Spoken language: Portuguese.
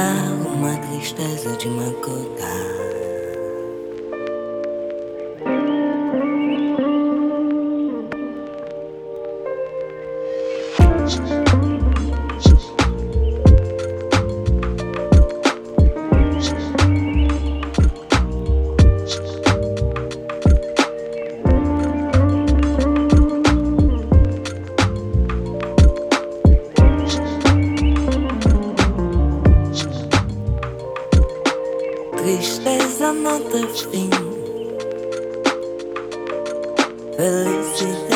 Há uma tristeza de uma gota. wish there's another thing. Felicity.